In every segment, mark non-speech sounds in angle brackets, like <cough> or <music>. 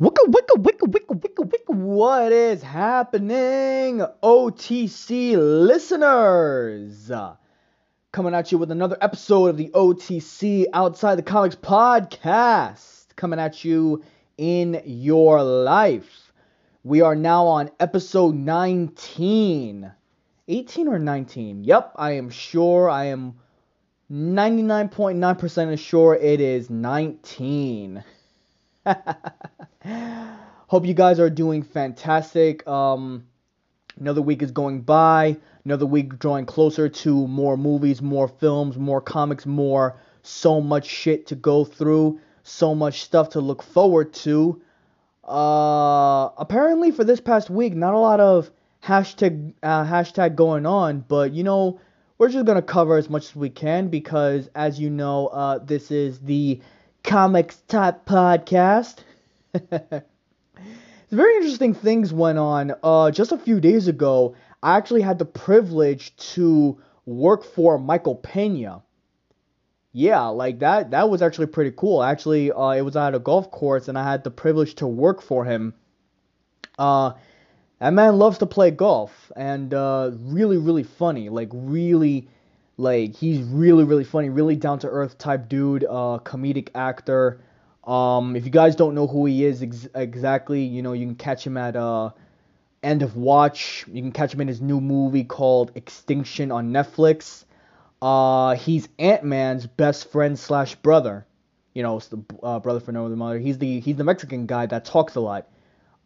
Wicka, wicka, wicka, wicka, wicka, wicka. What is happening, OTC listeners? Coming at you with another episode of the OTC Outside the Comics podcast. Coming at you in your life. We are now on episode 19. 18 or 19? Yep, I am sure. I am 99.9% sure it is 19. <laughs> Hope you guys are doing fantastic. Um, another week is going by. Another week drawing closer to more movies, more films, more comics, more so much shit to go through, so much stuff to look forward to. Uh, apparently for this past week, not a lot of hashtag uh, hashtag going on, but you know we're just gonna cover as much as we can because, as you know, uh, this is the comics type podcast. <laughs> Very interesting things went on. Uh, just a few days ago, I actually had the privilege to work for Michael Pena. Yeah, like that. That was actually pretty cool. Actually, uh, it was at a golf course, and I had the privilege to work for him. Uh, that man loves to play golf, and uh, really, really funny. Like really, like he's really, really funny. Really down to earth type dude. Uh, comedic actor. Um, if you guys don't know who he is ex- exactly, you know you can catch him at uh, End of Watch. You can catch him in his new movie called Extinction on Netflix. Uh, he's Ant Man's best friend slash brother. You know, it's the uh, brother for no other mother. He's the he's the Mexican guy that talks a lot.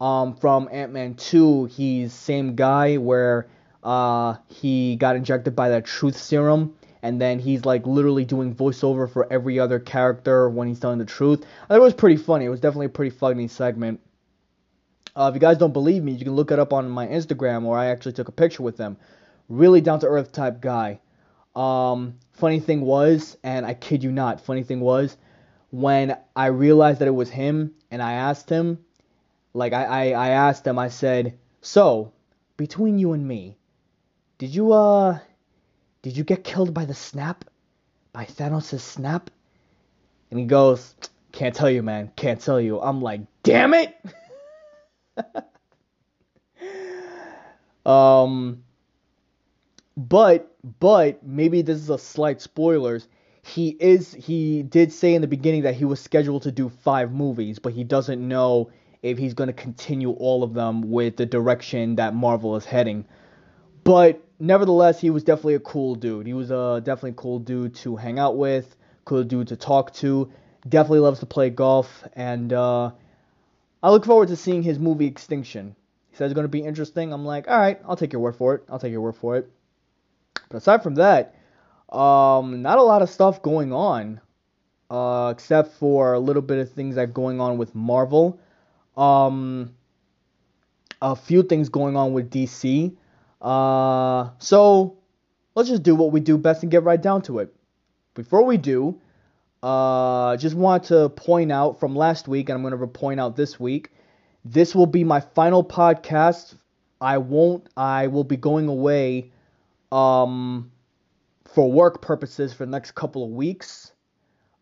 Um, from Ant Man 2, he's same guy where uh he got injected by that truth serum and then he's like literally doing voiceover for every other character when he's telling the truth. I it was pretty funny. It was definitely a pretty funny segment. Uh, if you guys don't believe me, you can look it up on my Instagram, where I actually took a picture with them. Really down to earth type guy. Um, funny thing was, and I kid you not, funny thing was, when I realized that it was him, and I asked him, like I, I, I asked him, I said, so between you and me, did you uh did you get killed by the snap? By Thanos' snap? And he goes, Can't tell you, man. Can't tell you. I'm like, Damn it! <laughs> um, but, but, maybe this is a slight spoilers. He is, he did say in the beginning that he was scheduled to do five movies, but he doesn't know if he's going to continue all of them with the direction that Marvel is heading. But nevertheless, he was definitely a cool dude. He was a definitely cool dude to hang out with, cool dude to talk to. Definitely loves to play golf, and uh, I look forward to seeing his movie Extinction. He says it's going to be interesting. I'm like, all right, I'll take your word for it. I'll take your word for it. But aside from that, um, not a lot of stuff going on, uh, except for a little bit of things that are going on with Marvel. Um, a few things going on with DC. Uh, so let's just do what we do best and get right down to it. Before we do, uh, just want to point out from last week, and I'm going to point out this week. This will be my final podcast. I won't. I will be going away, um, for work purposes for the next couple of weeks.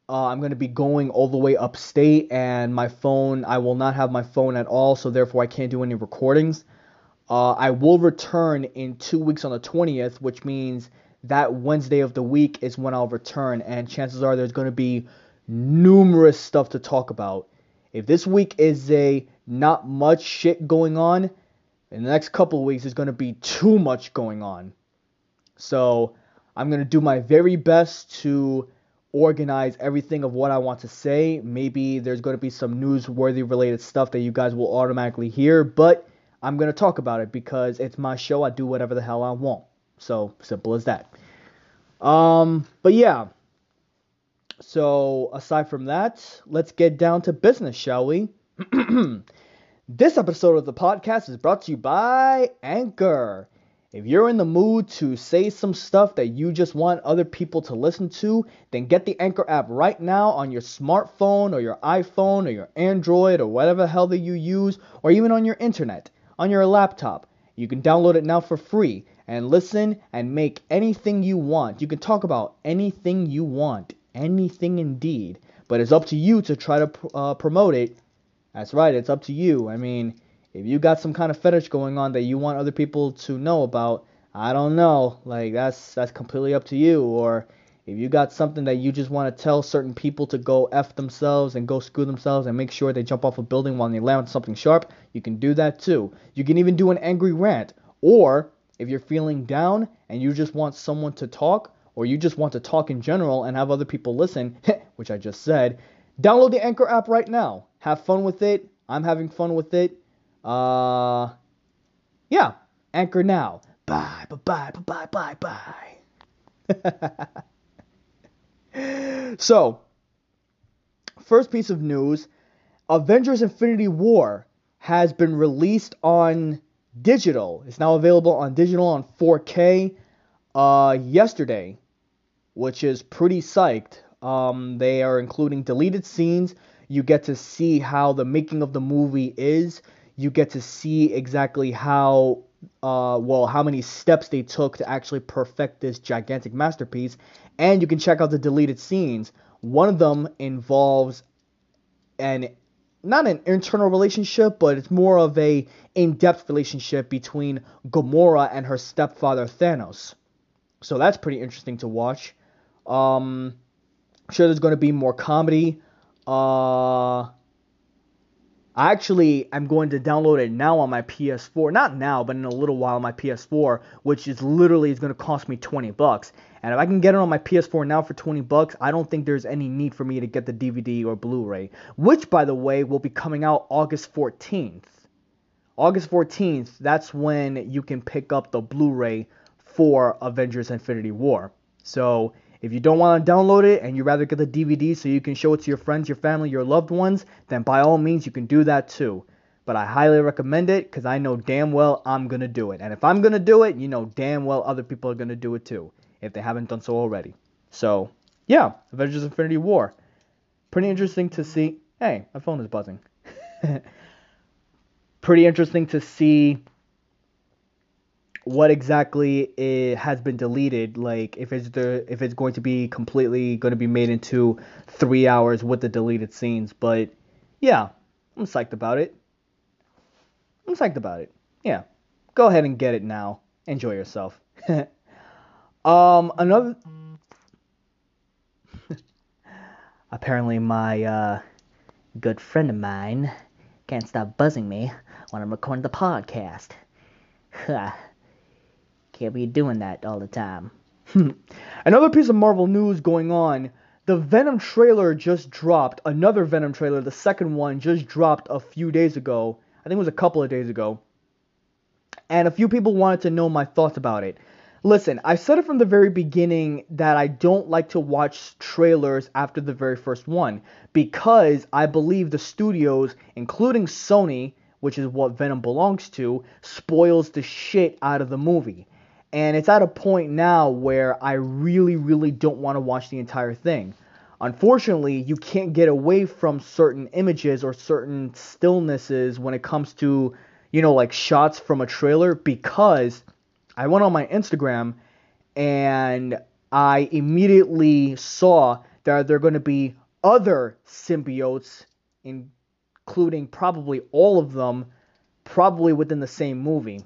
Uh, I'm going to be going all the way upstate, and my phone, I will not have my phone at all, so therefore I can't do any recordings. Uh, I will return in two weeks on the 20th, which means that Wednesday of the week is when I'll return, and chances are there's going to be numerous stuff to talk about. If this week is a not much shit going on, in the next couple weeks there's going to be too much going on. So I'm going to do my very best to organize everything of what I want to say. Maybe there's going to be some newsworthy related stuff that you guys will automatically hear, but I'm going to talk about it because it's my show. I do whatever the hell I want. So simple as that. Um, but yeah. So aside from that, let's get down to business, shall we? <clears throat> this episode of the podcast is brought to you by Anchor. If you're in the mood to say some stuff that you just want other people to listen to, then get the Anchor app right now on your smartphone or your iPhone or your Android or whatever the hell that you use, or even on your internet, on your laptop. You can download it now for free and listen and make anything you want. You can talk about anything you want, anything indeed. But it's up to you to try to uh, promote it That's right, it's up to you. I mean, if you got some kind of fetish going on that you want other people to know about, I don't know. Like that's that's completely up to you. Or if you got something that you just want to tell certain people to go f themselves and go screw themselves and make sure they jump off a building while they land on something sharp, you can do that too. You can even do an angry rant. Or if you're feeling down and you just want someone to talk, or you just want to talk in general and have other people listen, <laughs> which I just said, download the Anchor app right now. Have fun with it. I'm having fun with it. Uh, yeah, Anchor now. Bye, bye, bye, bye, bye, bye. <laughs> so, first piece of news Avengers Infinity War has been released on digital. It's now available on digital on 4K uh, yesterday, which is pretty psyched. Um, they are including deleted scenes. You get to see how the making of the movie is you get to see exactly how uh, well how many steps they took to actually perfect this gigantic masterpiece. And you can check out the deleted scenes. One of them involves an not an internal relationship but it's more of a in-depth relationship between Gamora and her stepfather Thanos. So that's pretty interesting to watch. Um I'm sure there's going to be more comedy. Uh I actually am going to download it now on my PS4. Not now, but in a little while on my PS4, which is literally is going to cost me 20 bucks. And if I can get it on my PS4 now for 20 bucks, I don't think there's any need for me to get the DVD or Blu-ray, which by the way will be coming out August 14th. August 14th, that's when you can pick up the Blu-ray for Avengers Infinity War. So, if you don't want to download it and you'd rather get the DVD so you can show it to your friends, your family, your loved ones, then by all means you can do that too. But I highly recommend it because I know damn well I'm going to do it. And if I'm going to do it, you know damn well other people are going to do it too if they haven't done so already. So, yeah, Avengers Infinity War. Pretty interesting to see. Hey, my phone is buzzing. <laughs> Pretty interesting to see what exactly it has been deleted like if it's the if it's going to be completely going to be made into three hours with the deleted scenes but yeah i'm psyched about it. I'm psyched about it. Yeah. Go ahead and get it now. Enjoy yourself. <laughs> Um another <laughs> apparently my uh good friend of mine can't stop buzzing me when i'm recording the podcast <laughs> Can't be doing that all the time. <laughs> Another piece of Marvel news going on. The Venom trailer just dropped. Another Venom trailer, the second one, just dropped a few days ago. I think it was a couple of days ago. And a few people wanted to know my thoughts about it. Listen, I said it from the very beginning that I don't like to watch trailers after the very first one because I believe the studios, including Sony, which is what Venom belongs to, spoils the shit out of the movie. And it's at a point now where I really, really don't want to watch the entire thing. Unfortunately, you can't get away from certain images or certain stillnesses when it comes to, you know, like shots from a trailer because I went on my Instagram and I immediately saw that there are going to be other symbiotes, including probably all of them, probably within the same movie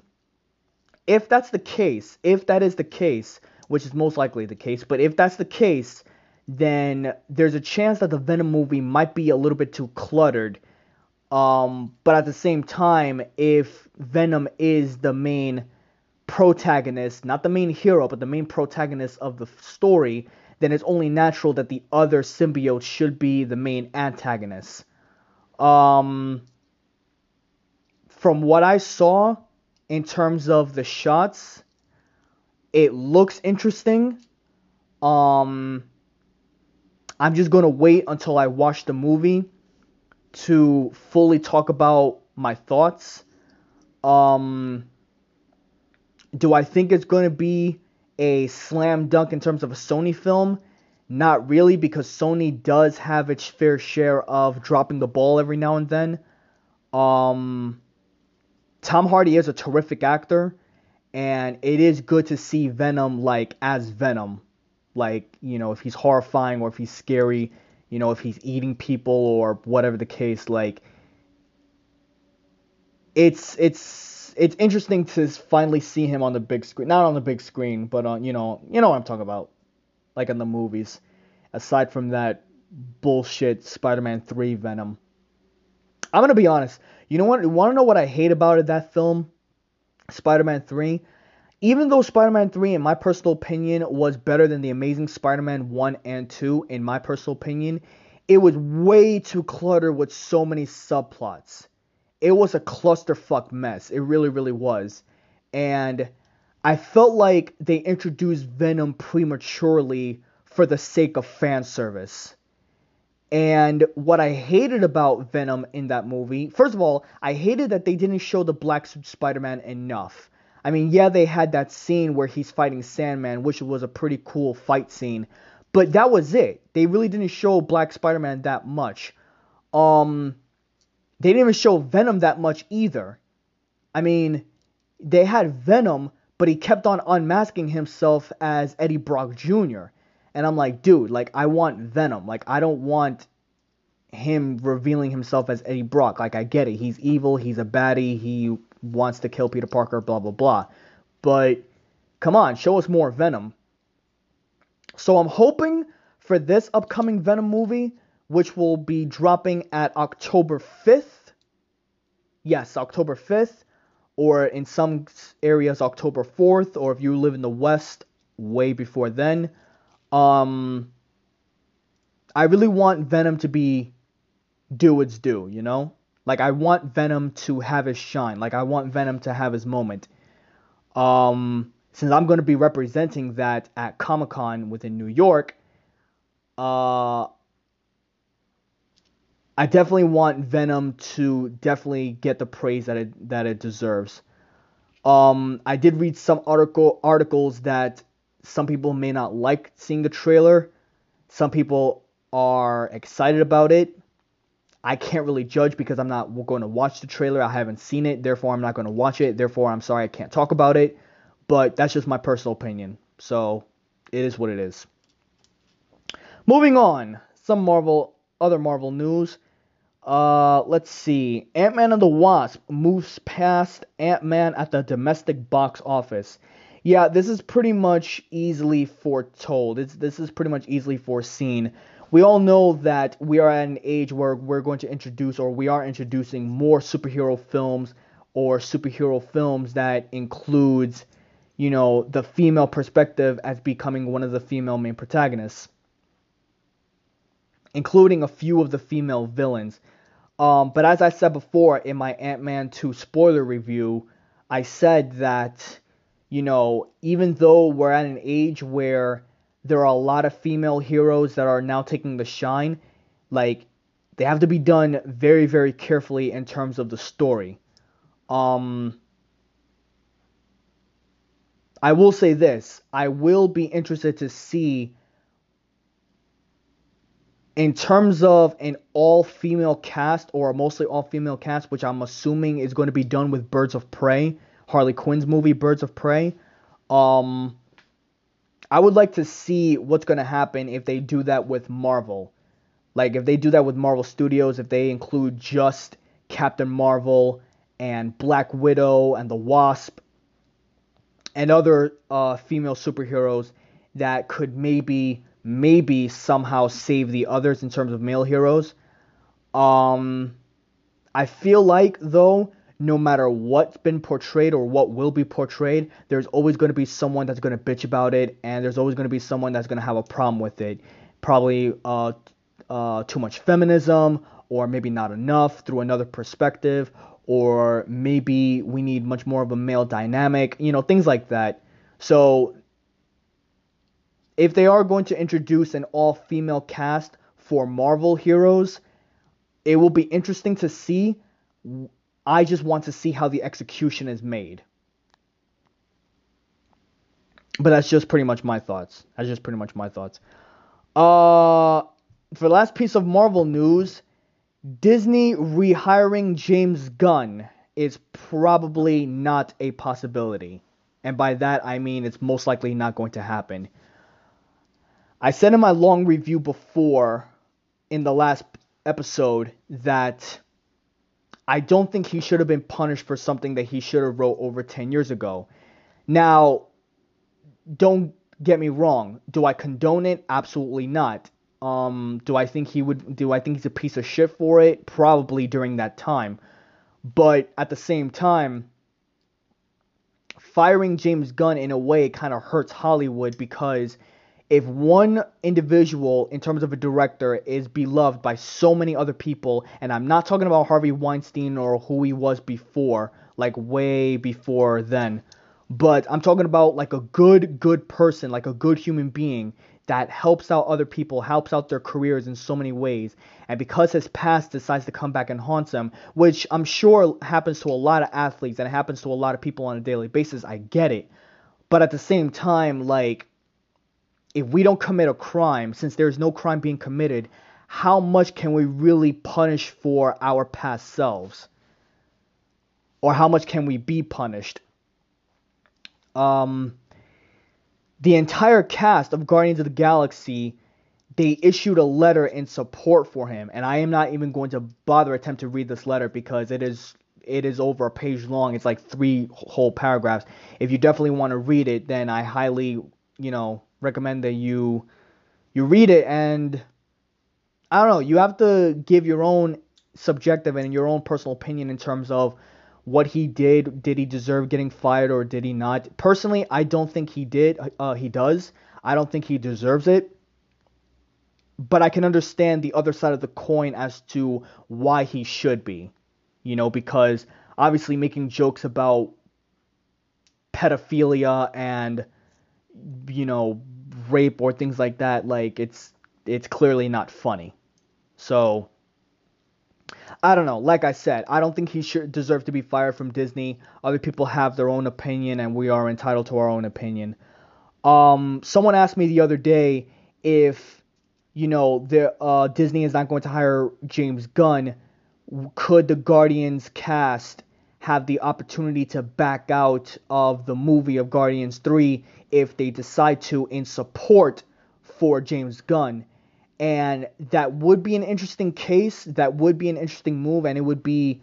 if that's the case, if that is the case, which is most likely the case, but if that's the case, then there's a chance that the Venom movie might be a little bit too cluttered. Um, but at the same time, if Venom is the main protagonist, not the main hero, but the main protagonist of the story, then it's only natural that the other symbiote should be the main antagonist. Um, from what I saw, in terms of the shots. It looks interesting. Um, I'm just gonna wait until I watch the movie to fully talk about my thoughts. Um, do I think it's gonna be a slam dunk in terms of a Sony film? Not really, because Sony does have its fair share of dropping the ball every now and then. Um, Tom Hardy is a terrific actor, and it is good to see Venom like as Venom, like you know if he's horrifying or if he's scary, you know if he's eating people or whatever the case. Like it's it's it's interesting to finally see him on the big screen. Not on the big screen, but on you know you know what I'm talking about, like in the movies. Aside from that bullshit Spider-Man 3 Venom. I'm gonna be honest. You know what? You want to know what I hate about it? That film, Spider-Man 3. Even though Spider-Man 3, in my personal opinion, was better than the Amazing Spider-Man 1 and 2, in my personal opinion, it was way too cluttered with so many subplots. It was a clusterfuck mess. It really, really was. And I felt like they introduced Venom prematurely for the sake of fan service. And what I hated about Venom in that movie, first of all, I hated that they didn't show the black suit Spider-Man enough. I mean, yeah, they had that scene where he's fighting Sandman, which was a pretty cool fight scene, but that was it. They really didn't show Black Spider-Man that much. Um, they didn't even show Venom that much either. I mean, they had Venom, but he kept on unmasking himself as Eddie Brock Jr. And I'm like, dude, like I want Venom. Like I don't want him revealing himself as Eddie Brock. Like I get it. He's evil, he's a baddie, he wants to kill Peter Parker, blah blah blah. But come on, show us more Venom. So I'm hoping for this upcoming Venom movie, which will be dropping at October 5th. Yes, October 5th, or in some areas October 4th, or if you live in the West, way before then. Um, I really want Venom to be do its due, you know? Like I want Venom to have his shine. Like I want Venom to have his moment. Um, since I'm going to be representing that at Comic Con within New York, uh, I definitely want Venom to definitely get the praise that it that it deserves. Um, I did read some article articles that some people may not like seeing the trailer. Some people are excited about it. I can't really judge because I'm not going to watch the trailer. I haven't seen it, therefore I'm not going to watch it. Therefore, I'm sorry I can't talk about it. But that's just my personal opinion. So it is what it is. Moving on, some Marvel, other Marvel news. Uh, let's see. Ant Man and the Wasp moves past Ant Man at the domestic box office. Yeah, this is pretty much easily foretold. It's, this is pretty much easily foreseen. We all know that we are at an age where we're going to introduce, or we are introducing, more superhero films or superhero films that includes, you know, the female perspective as becoming one of the female main protagonists, including a few of the female villains. Um, but as I said before in my Ant Man 2 spoiler review, I said that you know, even though we're at an age where there are a lot of female heroes that are now taking the shine, like they have to be done very, very carefully in terms of the story. Um, I will say this: I will be interested to see, in terms of an all-female cast or a mostly all-female cast, which I'm assuming is going to be done with Birds of Prey Harley Quinn's movie Birds of Prey. Um, I would like to see what's gonna happen if they do that with Marvel. Like if they do that with Marvel Studios, if they include just Captain Marvel and Black Widow and the Wasp and other uh, female superheroes that could maybe maybe somehow save the others in terms of male heroes. Um, I feel like though no matter what's been portrayed or what will be portrayed, there's always going to be someone that's going to bitch about it, and there's always going to be someone that's going to have a problem with it. Probably uh, uh, too much feminism, or maybe not enough through another perspective, or maybe we need much more of a male dynamic, you know, things like that. So, if they are going to introduce an all female cast for Marvel heroes, it will be interesting to see I just want to see how the execution is made. But that's just pretty much my thoughts. That's just pretty much my thoughts. Uh, for the last piece of Marvel news, Disney rehiring James Gunn is probably not a possibility. And by that, I mean it's most likely not going to happen. I said in my long review before, in the last episode, that I don't think he should have been punished for something that he should have wrote over 10 years ago. Now, don't get me wrong. Do I condone it? Absolutely not. Um, do I think he would? Do I think he's a piece of shit for it? Probably during that time. But at the same time, firing James Gunn in a way kind of hurts Hollywood because if one individual in terms of a director is beloved by so many other people and i'm not talking about harvey weinstein or who he was before like way before then but i'm talking about like a good good person like a good human being that helps out other people helps out their careers in so many ways and because his past decides to come back and haunt him which i'm sure happens to a lot of athletes and it happens to a lot of people on a daily basis i get it but at the same time like if we don't commit a crime, since there's no crime being committed, how much can we really punish for our past selves? Or how much can we be punished? Um, the entire cast of Guardians of the Galaxy, they issued a letter in support for him, and I am not even going to bother attempt to read this letter because it is it is over a page long. It's like three whole paragraphs. If you definitely want to read it, then I highly, you know, recommend that you you read it and I don't know, you have to give your own subjective and your own personal opinion in terms of what he did. Did he deserve getting fired or did he not? Personally, I don't think he did. Uh, he does. I don't think he deserves it. But I can understand the other side of the coin as to why he should be. You know, because obviously making jokes about pedophilia and you know rape or things like that like it's it's clearly not funny so I don't know. Like I said, I don't think he should deserve to be fired from Disney. Other people have their own opinion, and we are entitled to our own opinion. Um, someone asked me the other day if you know the uh, Disney is not going to hire James Gunn. Could the Guardians cast have the opportunity to back out of the movie of Guardians 3 if they decide to in support for James Gunn. And that would be an interesting case. That would be an interesting move, and it would be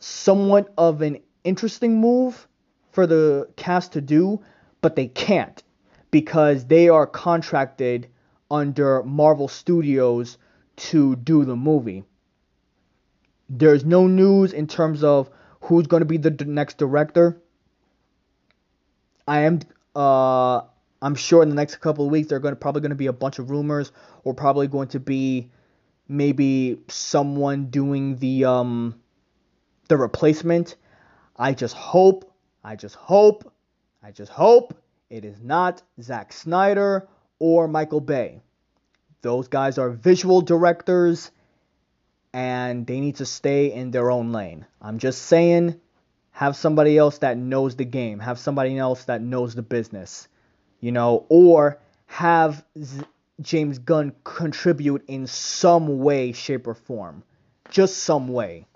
somewhat of an interesting move for the cast to do, but they can't because they are contracted under Marvel Studios to do the movie. There's no news in terms of who's going to be the next director. I am uh I'm sure in the next couple of weeks there are going to probably going to be a bunch of rumors or probably going to be maybe someone doing the um the replacement. I just hope, I just hope, I just hope it is not Zack Snyder or Michael Bay. Those guys are visual directors and they need to stay in their own lane. I'm just saying, have somebody else that knows the game, have somebody else that knows the business, you know, or have Z- James Gunn contribute in some way, shape, or form. Just some way.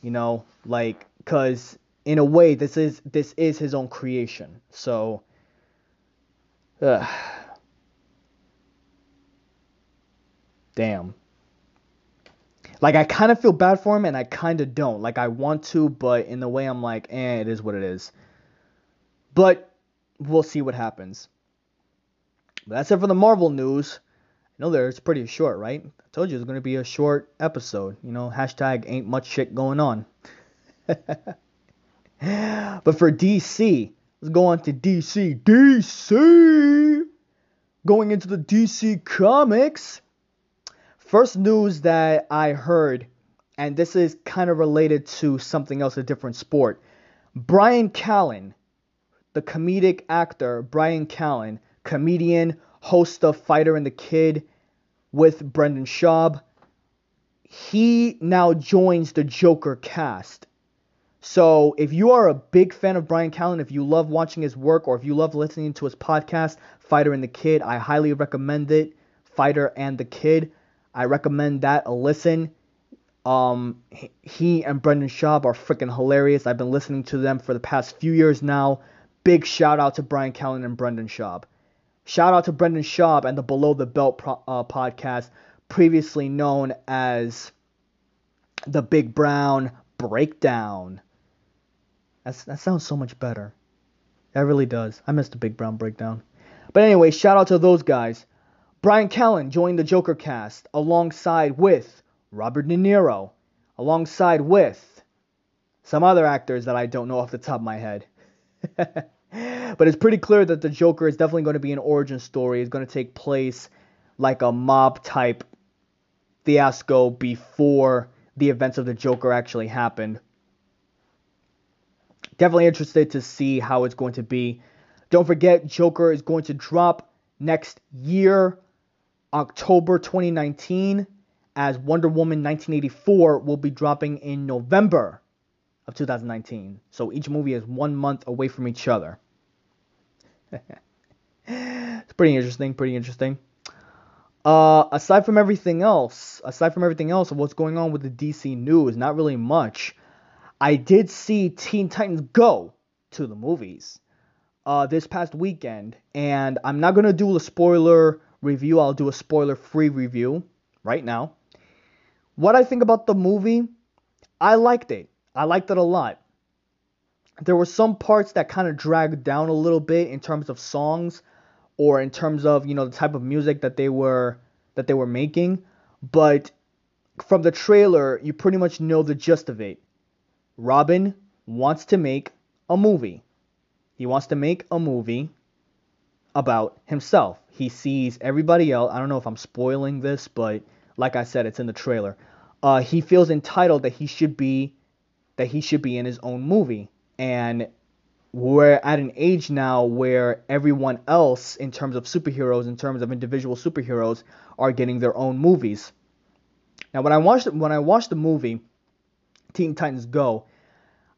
You know, like, because in a way, this is this is his own creation. So, uh, damn. Like I kind of feel bad for him and I kind of don't. Like I want to, but in the way I'm like, eh, it is what it is. But we'll see what happens. But that's it for the Marvel news. I know there it's pretty short, right? I told you it's gonna be a short episode. You know, hashtag ain't much shit going on. <laughs> but for DC, let's go on to DC. DC! Going into the DC comics. First news that I heard, and this is kind of related to something else, a different sport. Bryan Callen, the comedic actor Bryan Callen, comedian, host of Fighter and the Kid with Brendan Schaub, he now joins the Joker cast. So if you are a big fan of Bryan Callen, if you love watching his work, or if you love listening to his podcast, Fighter and the Kid, I highly recommend it. Fighter and the Kid. I recommend that a listen. Um, he and Brendan Schaub are freaking hilarious. I've been listening to them for the past few years now. Big shout out to Bryan Callen and Brendan Schaub. Shout out to Brendan Schaub and the Below the Belt pro- uh, podcast, previously known as the Big Brown Breakdown. That's, that sounds so much better. That really does. I missed the Big Brown Breakdown. But anyway, shout out to those guys. Bryan Callen joined the Joker cast alongside with Robert De Niro, alongside with some other actors that I don't know off the top of my head. <laughs> but it's pretty clear that the Joker is definitely going to be an origin story. It's going to take place like a mob type fiasco before the events of the Joker actually happened. Definitely interested to see how it's going to be. Don't forget, Joker is going to drop next year, October 2019, as Wonder Woman 1984 will be dropping in November of 2019. So each movie is one month away from each other. <laughs> it's pretty interesting, pretty interesting. Uh, aside from everything else, aside from everything else of what's going on with the DC news, not really much. I did see Teen Titans Go to the movies uh, this past weekend, and I'm not gonna do a spoiler review. I'll do a spoiler-free review right now. What I think about the movie, I liked it. I liked it a lot. There were some parts that kind of dragged down a little bit in terms of songs or in terms of, you know, the type of music that they were that they were making, but from the trailer, you pretty much know the gist of it. Robin wants to make a movie. He wants to make a movie about himself. He sees everybody else. I don't know if I'm spoiling this, but like I said, it's in the trailer. Uh, he feels entitled that he should be that he should be in his own movie, and we're at an age now where everyone else, in terms of superheroes, in terms of individual superheroes, are getting their own movies. Now, when I watched when I watched the movie Teen Titans Go,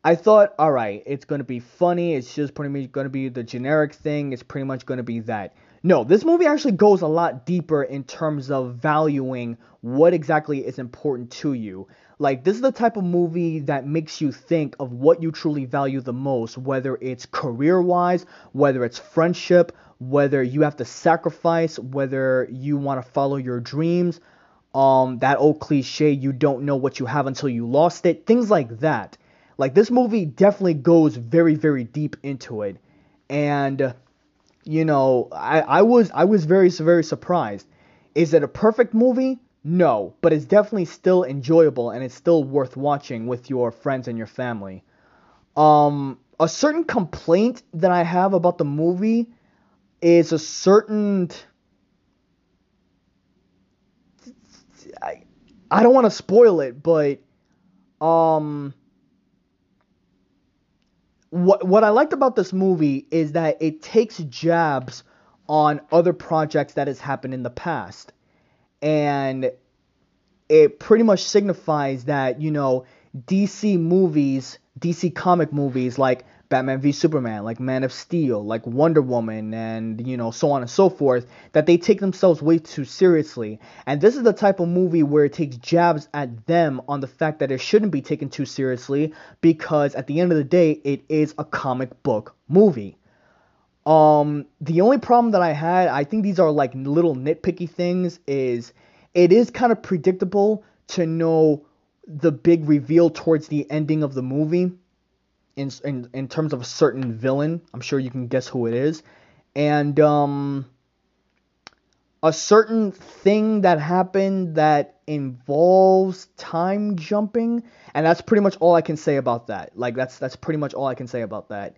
I thought, all right, it's going to be funny. It's just pretty much going to be the generic thing. It's pretty much going to be that. No, this movie actually goes a lot deeper in terms of valuing what exactly is important to you. Like, this is the type of movie that makes you think of what you truly value the most, whether it's career wise, whether it's friendship, whether you have to sacrifice, whether you want to follow your dreams. Um, that old cliche, you don't know what you have until you lost it, things like that. Like this movie definitely goes very very deep into it, and you know I, I was I was very very surprised. Is it a perfect movie? No, but it's definitely still enjoyable and it's still worth watching with your friends and your family. Um, a certain complaint that I have about the movie is a certain I, I don't want to spoil it, but um what what I liked about this movie is that it takes jabs on other projects that has happened in the past. And it pretty much signifies that, you know, DC movies, DC comic movies like Batman v Superman, like Man of Steel, like Wonder Woman, and you know, so on and so forth, that they take themselves way too seriously. And this is the type of movie where it takes jabs at them on the fact that it shouldn't be taken too seriously because at the end of the day, it is a comic book movie. Um, the only problem that I had, I think these are like little nitpicky things, is it is kind of predictable to know the big reveal towards the ending of the movie in, in in terms of a certain villain. I'm sure you can guess who it is, and um, a certain thing that happened that involves time jumping, and that's pretty much all I can say about that. Like that's that's pretty much all I can say about that.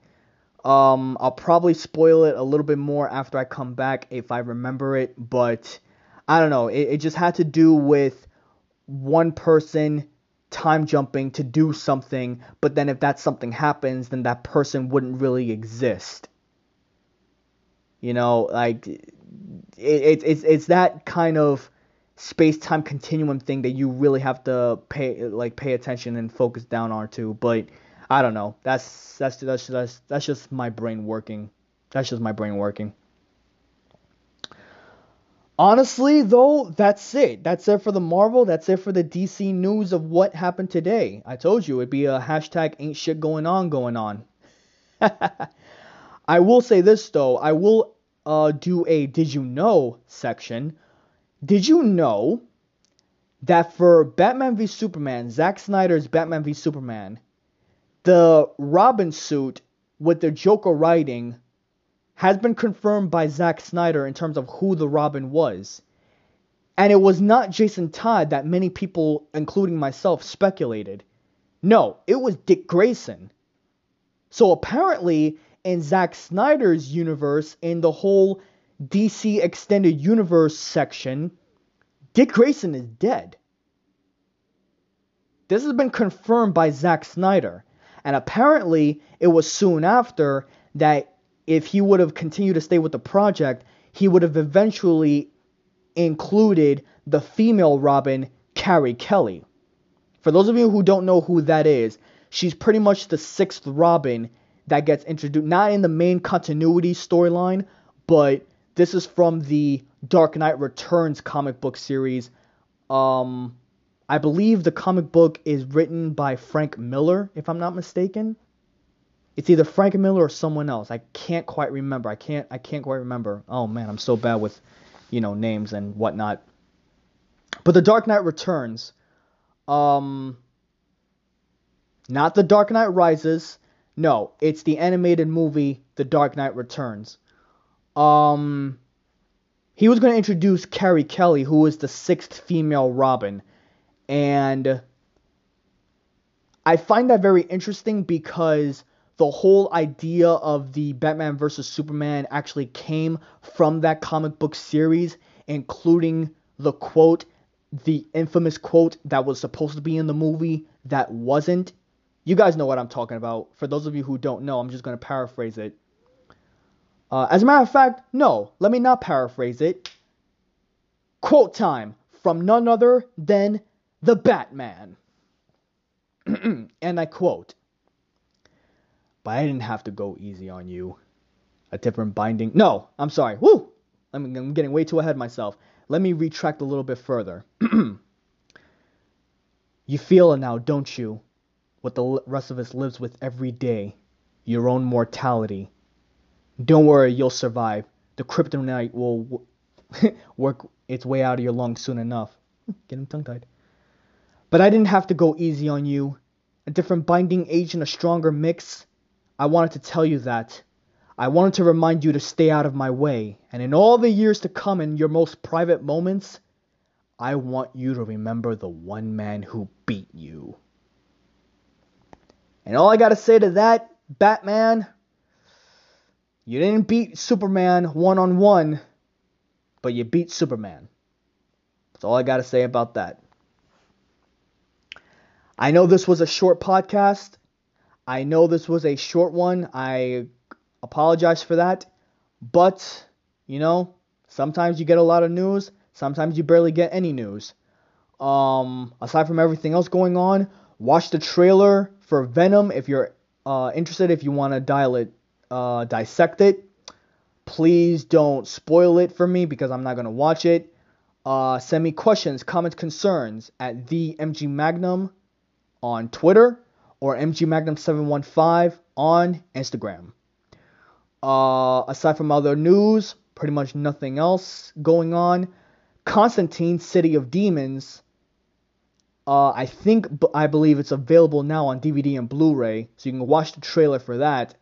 Um, I'll probably spoil it a little bit more after I come back if I remember it, but I don't know. It, it just had to do with one person time jumping to do something, but then if that something happens, then that person wouldn't really exist. You know, like it, it, it's it's that kind of space time continuum thing that you really have to pay like pay attention and focus down on too. But I don't know. That's that's that's that's that's just my brain working. That's just my brain working. Honestly, though, that's it. That's it for the Marvel. That's it for the DC news of what happened today. I told you it'd be a hashtag ain't shit going on going on. <laughs> I will say this though. I will uh, do a did you know section. Did you know that for Batman v Superman, Zack Snyder's Batman v Superman, the Robin suit with the Joker writing has been confirmed by Zack Snyder in terms of who the Robin was. And it was not Jason Todd that many people, including myself, speculated. No, it was Dick Grayson. So apparently, in Zack Snyder's universe, in the whole DC Extended Universe section, Dick Grayson is dead. This has been confirmed by Zack Snyder. And apparently, it was soon after that if he would have continued to stay with the project, he would have eventually included the female Robin, Carrie Kelly. For those of you who don't know who that is, she's pretty much the sixth Robin that gets introduced, not in the main continuity storyline, but this is from the Dark Knight Returns comic book series. Um, I believe the comic book is written by Frank Miller, if I'm not mistaken. It's either Frank Miller or someone else. I can't quite remember. I can't I can't quite remember. Oh man, I'm so bad with, you know, names and whatnot. But The Dark Knight Returns. Um not The Dark Knight Rises. No, it's the animated movie The Dark Knight Returns. Um he was going to introduce Carrie Kelly, who is the sixth female Robin. And I find that very interesting because the whole idea of the Batman versus Superman actually came from that comic book series, including the quote, the infamous quote that was supposed to be in the movie that wasn't. You guys know what I'm talking about. For those of you who don't know, I'm just going to paraphrase it. Uh, as a matter of fact, no, let me not paraphrase it. Quote time from none other than the Batman. <clears throat> and I quote but I didn't have to go easy on you. A different binding. No, I'm sorry. Woo! I'm, I'm getting way too ahead of myself. Let me retract a little bit further. <clears throat> you feel it now, don't you? What the rest of us lives with every day. Your own mortality. Don't worry, you'll survive. The kryptonite will <laughs> work its way out of your lungs soon enough. Getting tongue tied. But I didn't have to go easy on you. A different binding agent, a stronger mix. I wanted to tell you that. I wanted to remind you to stay out of my way, and in all the years to come, in your most private moments, I want you to remember the one man who beat you. And all I gotta say to that, Batman, you didn't beat Superman one on one, but you beat Superman. That's all I gotta say about that. I know this was a short podcast. I know this was a short one. I apologize for that. But, you know, sometimes you get a lot of news, sometimes you barely get any news. Um, aside from everything else going on, watch the trailer for Venom if you're uh, interested, if you want to dial it, uh, dissect it. Please don't spoil it for me because I'm not going to watch it. Uh, send me questions, comments, concerns at the MG Magnum on Twitter or MG Magnum 715 on Instagram. Uh, aside from other news, pretty much nothing else going on. Constantine, City of Demons. Uh, I think I believe it's available now on DVD and Blu-ray, so you can watch the trailer for that.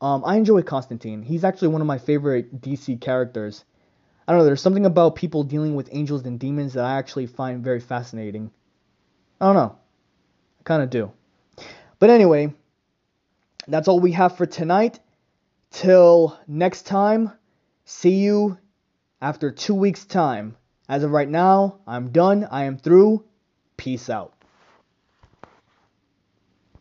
Um, I enjoy Constantine. He's actually one of my favorite DC characters. I don't know. There's something about people dealing with angels and demons that I actually find very fascinating. I don't know. I kind of do. But anyway, that's all we have for tonight. Till next time, see you after two weeks' time. As of right now, I'm done. I am through. Peace out.